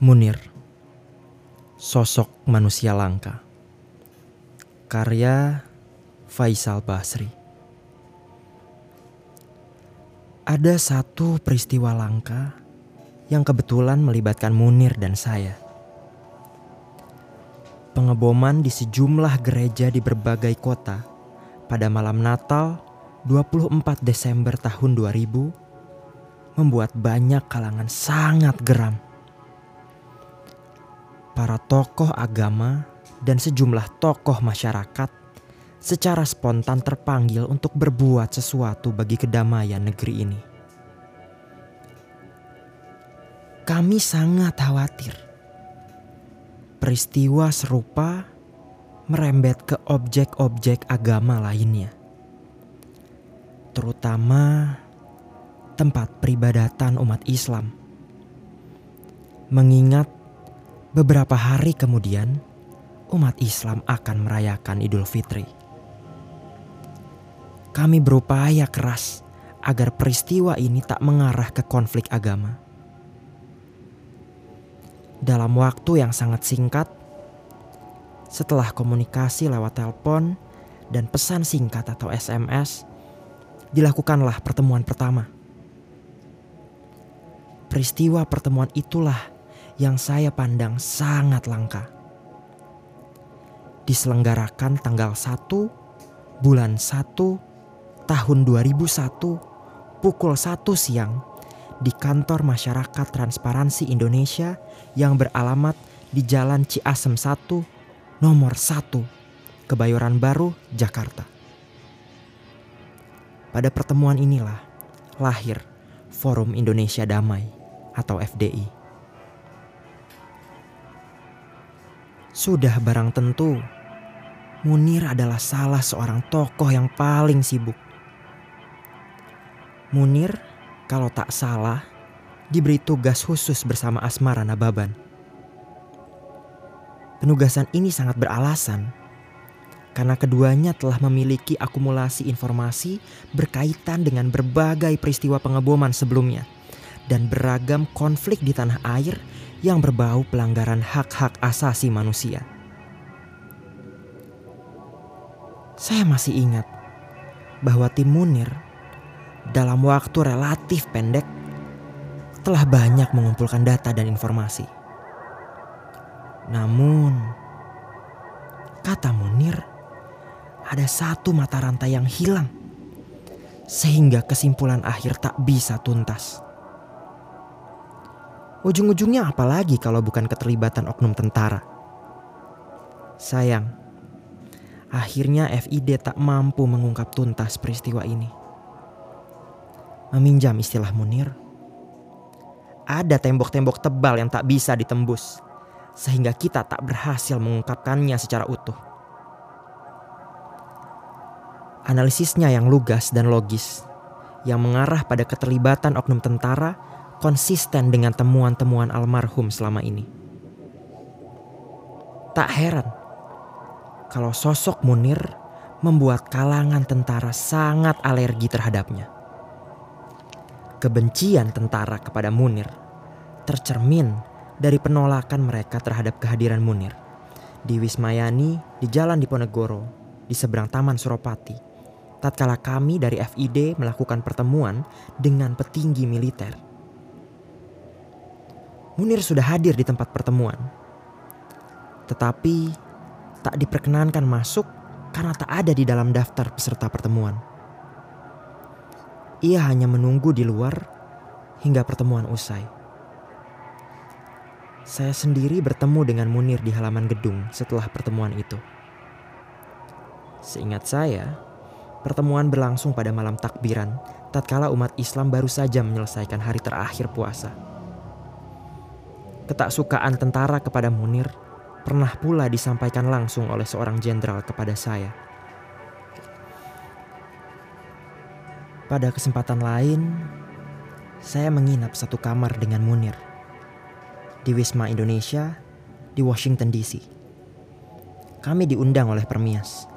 Munir Sosok manusia langka Karya Faisal Basri Ada satu peristiwa langka yang kebetulan melibatkan Munir dan saya. Pengeboman di sejumlah gereja di berbagai kota pada malam Natal 24 Desember tahun 2000 membuat banyak kalangan sangat geram. Para tokoh agama dan sejumlah tokoh masyarakat secara spontan terpanggil untuk berbuat sesuatu bagi kedamaian negeri ini. Kami sangat khawatir. Peristiwa serupa merembet ke objek-objek agama lainnya. Terutama tempat peribadatan umat Islam. Mengingat beberapa hari kemudian umat Islam akan merayakan Idul Fitri. Kami berupaya keras agar peristiwa ini tak mengarah ke konflik agama dalam waktu yang sangat singkat, setelah komunikasi lewat telepon dan pesan singkat atau SMS, dilakukanlah pertemuan pertama. Peristiwa pertemuan itulah yang saya pandang sangat langka. Diselenggarakan tanggal 1 bulan 1 tahun 2001 pukul 1 siang di kantor Masyarakat Transparansi Indonesia yang beralamat di Jalan Ciasem 1, nomor 1, Kebayoran Baru, Jakarta. Pada pertemuan inilah lahir Forum Indonesia Damai atau FDI. Sudah barang tentu, Munir adalah salah seorang tokoh yang paling sibuk. Munir kalau tak salah, diberi tugas khusus bersama Asmara Nababan. Penugasan ini sangat beralasan karena keduanya telah memiliki akumulasi informasi berkaitan dengan berbagai peristiwa pengeboman sebelumnya dan beragam konflik di tanah air yang berbau pelanggaran hak-hak asasi manusia. Saya masih ingat bahwa tim Munir dalam waktu relatif pendek telah banyak mengumpulkan data dan informasi. Namun, kata Munir, ada satu mata rantai yang hilang, sehingga kesimpulan akhir tak bisa tuntas. Ujung-ujungnya apalagi kalau bukan keterlibatan oknum tentara. Sayang, akhirnya FID tak mampu mengungkap tuntas peristiwa ini meminjam istilah Munir. Ada tembok-tembok tebal yang tak bisa ditembus, sehingga kita tak berhasil mengungkapkannya secara utuh. Analisisnya yang lugas dan logis, yang mengarah pada keterlibatan oknum tentara, konsisten dengan temuan-temuan almarhum selama ini. Tak heran kalau sosok Munir membuat kalangan tentara sangat alergi terhadapnya Kebencian tentara kepada Munir tercermin dari penolakan mereka terhadap kehadiran Munir di Wismayani di Jalan Diponegoro di seberang Taman Suropati. Tatkala kami dari FID melakukan pertemuan dengan petinggi militer. Munir sudah hadir di tempat pertemuan. Tetapi tak diperkenankan masuk karena tak ada di dalam daftar peserta pertemuan. Ia hanya menunggu di luar hingga pertemuan usai. Saya sendiri bertemu dengan Munir di halaman gedung setelah pertemuan itu. Seingat saya, pertemuan berlangsung pada malam takbiran tatkala umat Islam baru saja menyelesaikan hari terakhir puasa. Ketaksukaan tentara kepada Munir pernah pula disampaikan langsung oleh seorang jenderal kepada saya. Pada kesempatan lain, saya menginap satu kamar dengan Munir di Wisma Indonesia di Washington DC. Kami diundang oleh Permias,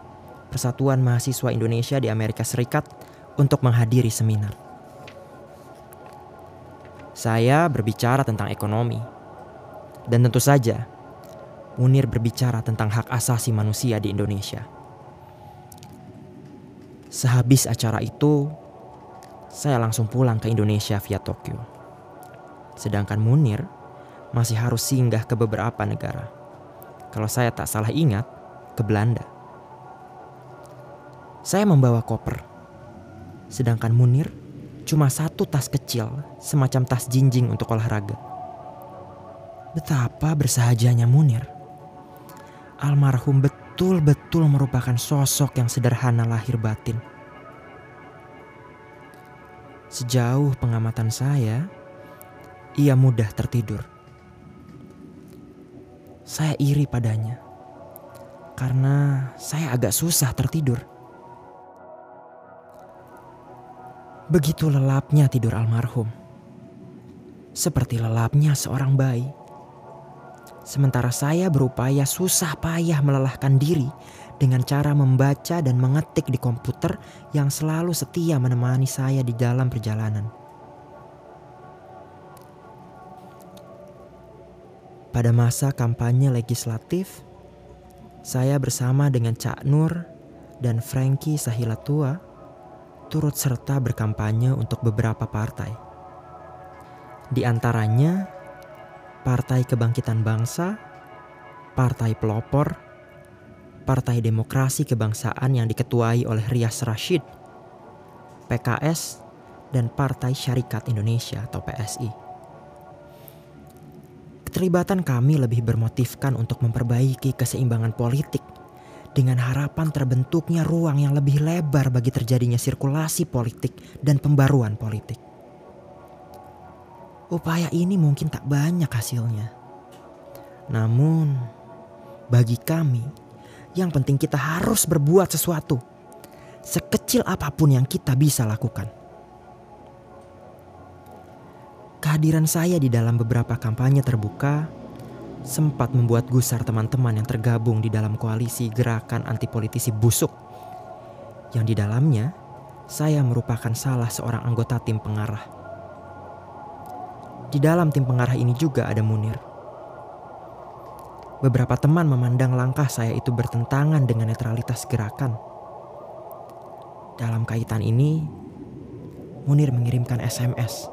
Persatuan Mahasiswa Indonesia di Amerika Serikat untuk menghadiri seminar. Saya berbicara tentang ekonomi. Dan tentu saja, Munir berbicara tentang hak asasi manusia di Indonesia. Sehabis acara itu, saya langsung pulang ke Indonesia via Tokyo. Sedangkan Munir masih harus singgah ke beberapa negara. Kalau saya tak salah ingat, ke Belanda. Saya membawa koper, sedangkan Munir cuma satu tas kecil, semacam tas jinjing untuk olahraga. Betapa bersahajanya Munir. Almarhum betul-betul merupakan sosok yang sederhana lahir batin. Sejauh pengamatan saya, ia mudah tertidur. Saya iri padanya karena saya agak susah tertidur. Begitu lelapnya tidur almarhum. Seperti lelapnya seorang bayi. Sementara saya berupaya susah payah melelahkan diri dengan cara membaca dan mengetik di komputer yang selalu setia menemani saya di dalam perjalanan. Pada masa kampanye legislatif, saya bersama dengan Cak Nur dan Frankie Sahilatua turut serta berkampanye untuk beberapa partai. Di antaranya, Partai Kebangkitan Bangsa, Partai Pelopor, Partai Demokrasi Kebangsaan yang diketuai oleh Rias Rashid, PKS, dan Partai Syarikat Indonesia atau PSI. Keterlibatan kami lebih bermotifkan untuk memperbaiki keseimbangan politik dengan harapan terbentuknya ruang yang lebih lebar bagi terjadinya sirkulasi politik dan pembaruan politik. Upaya ini mungkin tak banyak hasilnya. Namun, bagi kami, yang penting kita harus berbuat sesuatu, sekecil apa pun yang kita bisa lakukan. Kehadiran saya di dalam beberapa kampanye terbuka sempat membuat gusar teman-teman yang tergabung di dalam koalisi gerakan anti politisi busuk. Yang di dalamnya, saya merupakan salah seorang anggota tim pengarah. Di dalam tim pengarah ini juga ada Munir. Beberapa teman memandang langkah saya itu bertentangan dengan netralitas gerakan. Dalam kaitan ini, Munir mengirimkan SMS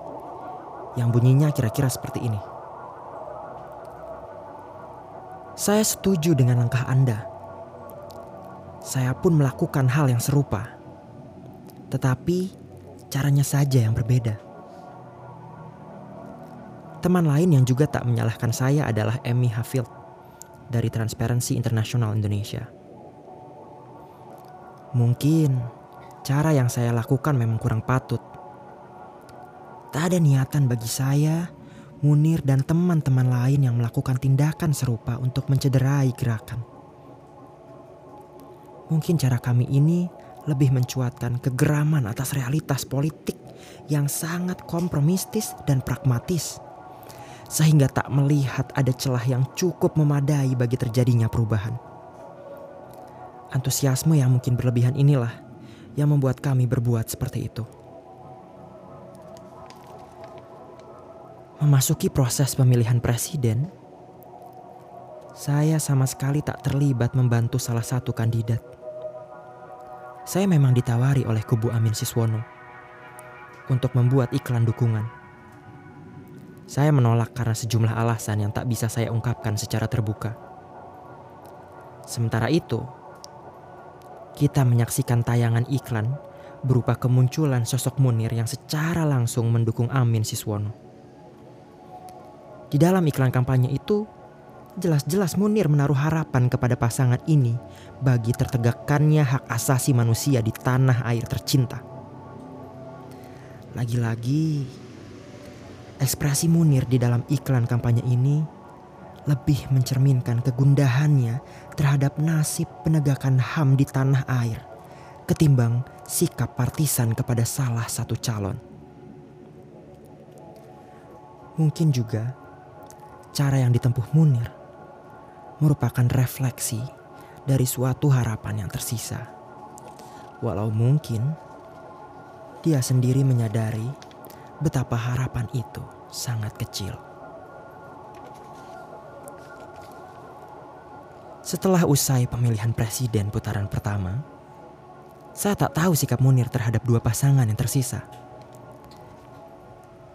yang bunyinya kira-kira seperti ini. Saya setuju dengan langkah Anda. Saya pun melakukan hal yang serupa, tetapi caranya saja yang berbeda. Teman lain yang juga tak menyalahkan saya adalah Emmy Hafield dari Transparency International Indonesia. Mungkin cara yang saya lakukan memang kurang patut. Tak ada niatan bagi saya Munir dan teman-teman lain yang melakukan tindakan serupa untuk mencederai gerakan. Mungkin cara kami ini lebih mencuatkan kegeraman atas realitas politik yang sangat kompromistis dan pragmatis, sehingga tak melihat ada celah yang cukup memadai bagi terjadinya perubahan. Antusiasme yang mungkin berlebihan inilah yang membuat kami berbuat seperti itu. Memasuki proses pemilihan presiden, saya sama sekali tak terlibat membantu salah satu kandidat. Saya memang ditawari oleh kubu Amin Siswono untuk membuat iklan dukungan. Saya menolak karena sejumlah alasan yang tak bisa saya ungkapkan secara terbuka. Sementara itu, kita menyaksikan tayangan iklan berupa kemunculan sosok Munir yang secara langsung mendukung Amin Siswono. Di dalam iklan kampanye itu, jelas-jelas Munir menaruh harapan kepada pasangan ini bagi tertegakkannya hak asasi manusia di tanah air tercinta. Lagi-lagi, ekspresi Munir di dalam iklan kampanye ini lebih mencerminkan kegundahannya terhadap nasib penegakan HAM di tanah air ketimbang sikap partisan kepada salah satu calon. Mungkin juga cara yang ditempuh Munir merupakan refleksi dari suatu harapan yang tersisa. Walau mungkin dia sendiri menyadari betapa harapan itu sangat kecil. Setelah usai pemilihan presiden putaran pertama, saya tak tahu sikap Munir terhadap dua pasangan yang tersisa.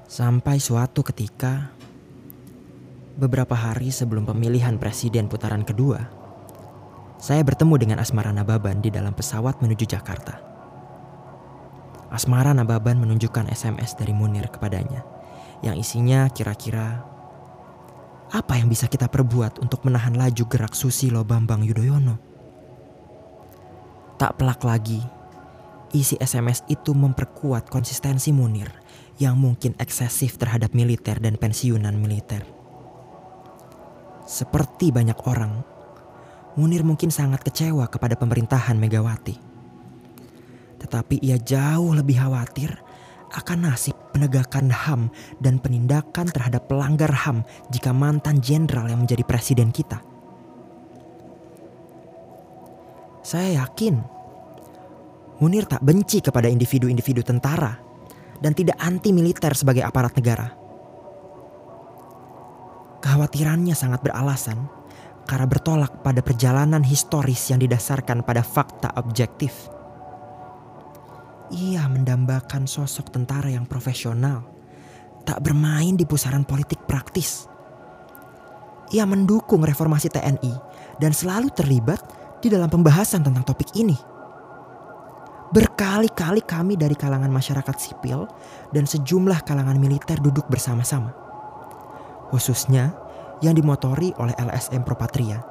Sampai suatu ketika, beberapa hari sebelum pemilihan presiden putaran kedua, saya bertemu dengan Asmara Nababan di dalam pesawat menuju Jakarta. Asmara Nababan menunjukkan SMS dari Munir kepadanya, yang isinya kira-kira apa yang bisa kita perbuat untuk menahan laju gerak Susilo Bambang Yudhoyono? Tak pelak lagi, isi SMS itu memperkuat konsistensi Munir yang mungkin eksesif terhadap militer dan pensiunan militer. Seperti banyak orang, Munir mungkin sangat kecewa kepada pemerintahan Megawati. Tetapi ia jauh lebih khawatir akan nasib penegakan HAM dan penindakan terhadap pelanggar HAM jika mantan jenderal yang menjadi presiden kita. Saya yakin Munir tak benci kepada individu-individu tentara dan tidak anti militer sebagai aparat negara. Kekhawatirannya sangat beralasan karena bertolak pada perjalanan historis yang didasarkan pada fakta objektif. Ia mendambakan sosok tentara yang profesional, tak bermain di pusaran politik praktis. Ia mendukung reformasi TNI dan selalu terlibat di dalam pembahasan tentang topik ini. Berkali-kali kami dari kalangan masyarakat sipil dan sejumlah kalangan militer duduk bersama-sama. Khususnya yang dimotori oleh LSM Propatria.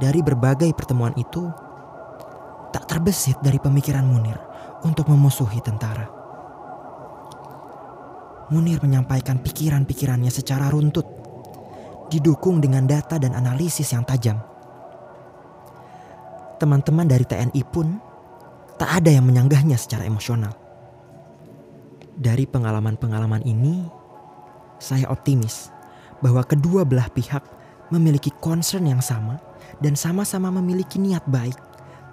Dari berbagai pertemuan itu, tak terbesit dari pemikiran Munir untuk memusuhi tentara. Munir menyampaikan pikiran-pikirannya secara runtut, didukung dengan data dan analisis yang tajam teman-teman dari TNI pun tak ada yang menyanggahnya secara emosional. Dari pengalaman-pengalaman ini, saya optimis bahwa kedua belah pihak memiliki concern yang sama dan sama-sama memiliki niat baik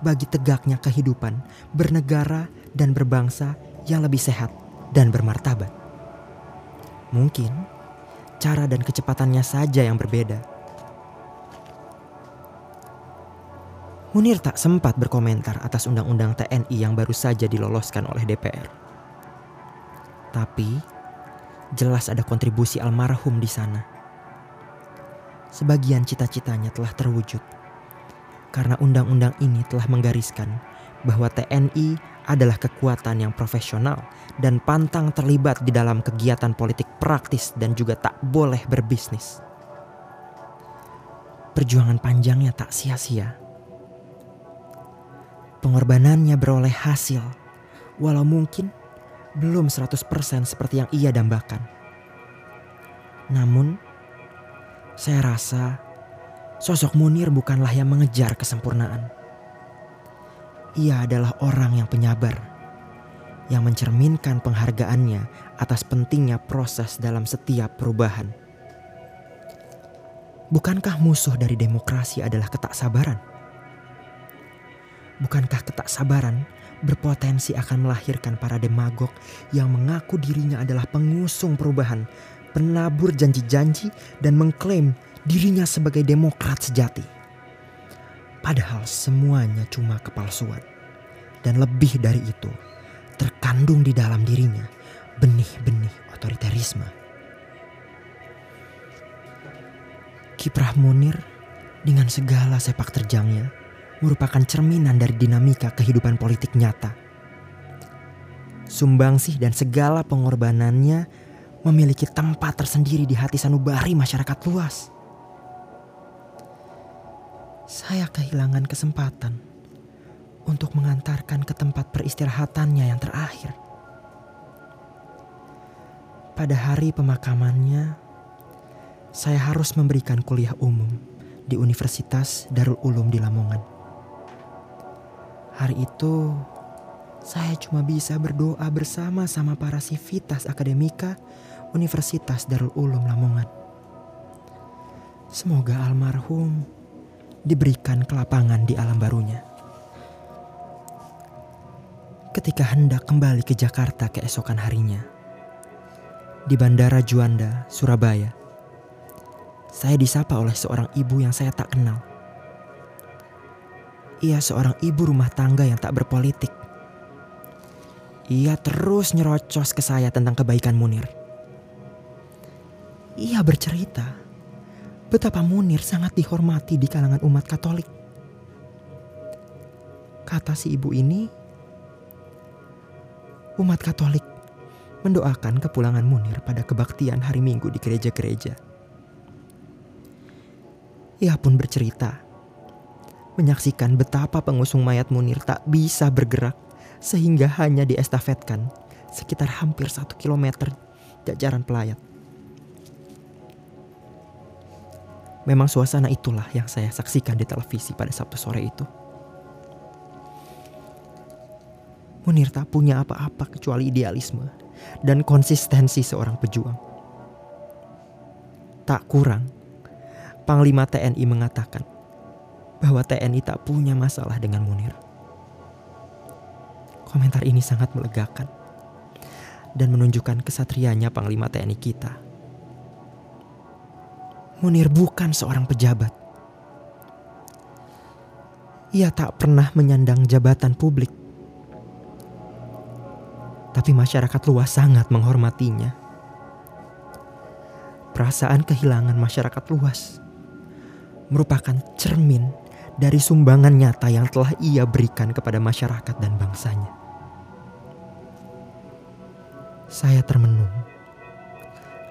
bagi tegaknya kehidupan bernegara dan berbangsa yang lebih sehat dan bermartabat. Mungkin cara dan kecepatannya saja yang berbeda Munir tak sempat berkomentar atas undang-undang TNI yang baru saja diloloskan oleh DPR. Tapi, jelas ada kontribusi almarhum di sana. Sebagian cita-citanya telah terwujud. Karena undang-undang ini telah menggariskan bahwa TNI adalah kekuatan yang profesional dan pantang terlibat di dalam kegiatan politik praktis dan juga tak boleh berbisnis. Perjuangan panjangnya tak sia-sia Pengorbanannya beroleh hasil, walau mungkin belum 100% seperti yang ia dambakan. Namun, saya rasa sosok Munir bukanlah yang mengejar kesempurnaan. Ia adalah orang yang penyabar, yang mencerminkan penghargaannya atas pentingnya proses dalam setiap perubahan. Bukankah musuh dari demokrasi adalah ketaksabaran? Bukankah ketaksabaran berpotensi akan melahirkan para demagog yang mengaku dirinya adalah pengusung perubahan, penabur janji-janji, dan mengklaim dirinya sebagai demokrat sejati? Padahal semuanya cuma kepalsuan. Dan lebih dari itu, terkandung di dalam dirinya benih-benih otoritarisme. Kiprah Munir dengan segala sepak terjangnya merupakan cerminan dari dinamika kehidupan politik nyata. Sumbangsih dan segala pengorbanannya memiliki tempat tersendiri di hati sanubari masyarakat luas. Saya kehilangan kesempatan untuk mengantarkan ke tempat peristirahatannya yang terakhir. Pada hari pemakamannya, saya harus memberikan kuliah umum di Universitas Darul Ulum di Lamongan. Hari itu, saya cuma bisa berdoa bersama sama para sivitas akademika Universitas Darul Ulum Lamongan. Semoga almarhum diberikan kelapangan di alam barunya. Ketika hendak kembali ke Jakarta keesokan harinya, di Bandara Juanda, Surabaya, saya disapa oleh seorang ibu yang saya tak kenal. Ia seorang ibu rumah tangga yang tak berpolitik. Ia terus nyerocos ke saya tentang kebaikan Munir. Ia bercerita betapa Munir sangat dihormati di kalangan umat Katolik. Kata si ibu ini, umat Katolik mendoakan kepulangan Munir pada kebaktian hari Minggu di gereja-gereja. Ia pun bercerita, menyaksikan betapa pengusung mayat Munir tak bisa bergerak sehingga hanya diestafetkan sekitar hampir satu kilometer jajaran pelayat. Memang suasana itulah yang saya saksikan di televisi pada Sabtu sore itu. Munir tak punya apa-apa kecuali idealisme dan konsistensi seorang pejuang. Tak kurang, Panglima TNI mengatakan bahwa TNI tak punya masalah dengan Munir. Komentar ini sangat melegakan dan menunjukkan kesatrianya Panglima TNI kita. Munir bukan seorang pejabat. Ia tak pernah menyandang jabatan publik. Tapi masyarakat luas sangat menghormatinya. Perasaan kehilangan masyarakat luas merupakan cermin dari sumbangan nyata yang telah ia berikan kepada masyarakat dan bangsanya. Saya termenung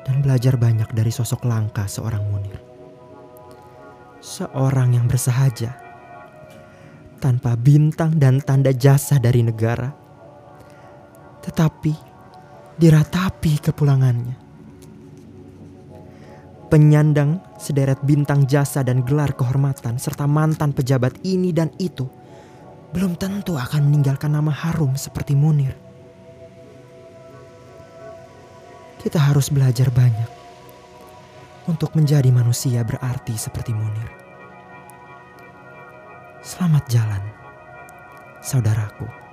dan belajar banyak dari sosok langka seorang Munir. Seorang yang bersahaja, tanpa bintang dan tanda jasa dari negara, tetapi diratapi kepulangannya penyandang sederet bintang jasa dan gelar kehormatan serta mantan pejabat ini dan itu belum tentu akan meninggalkan nama harum seperti Munir. Kita harus belajar banyak untuk menjadi manusia berarti seperti Munir. Selamat jalan, saudaraku.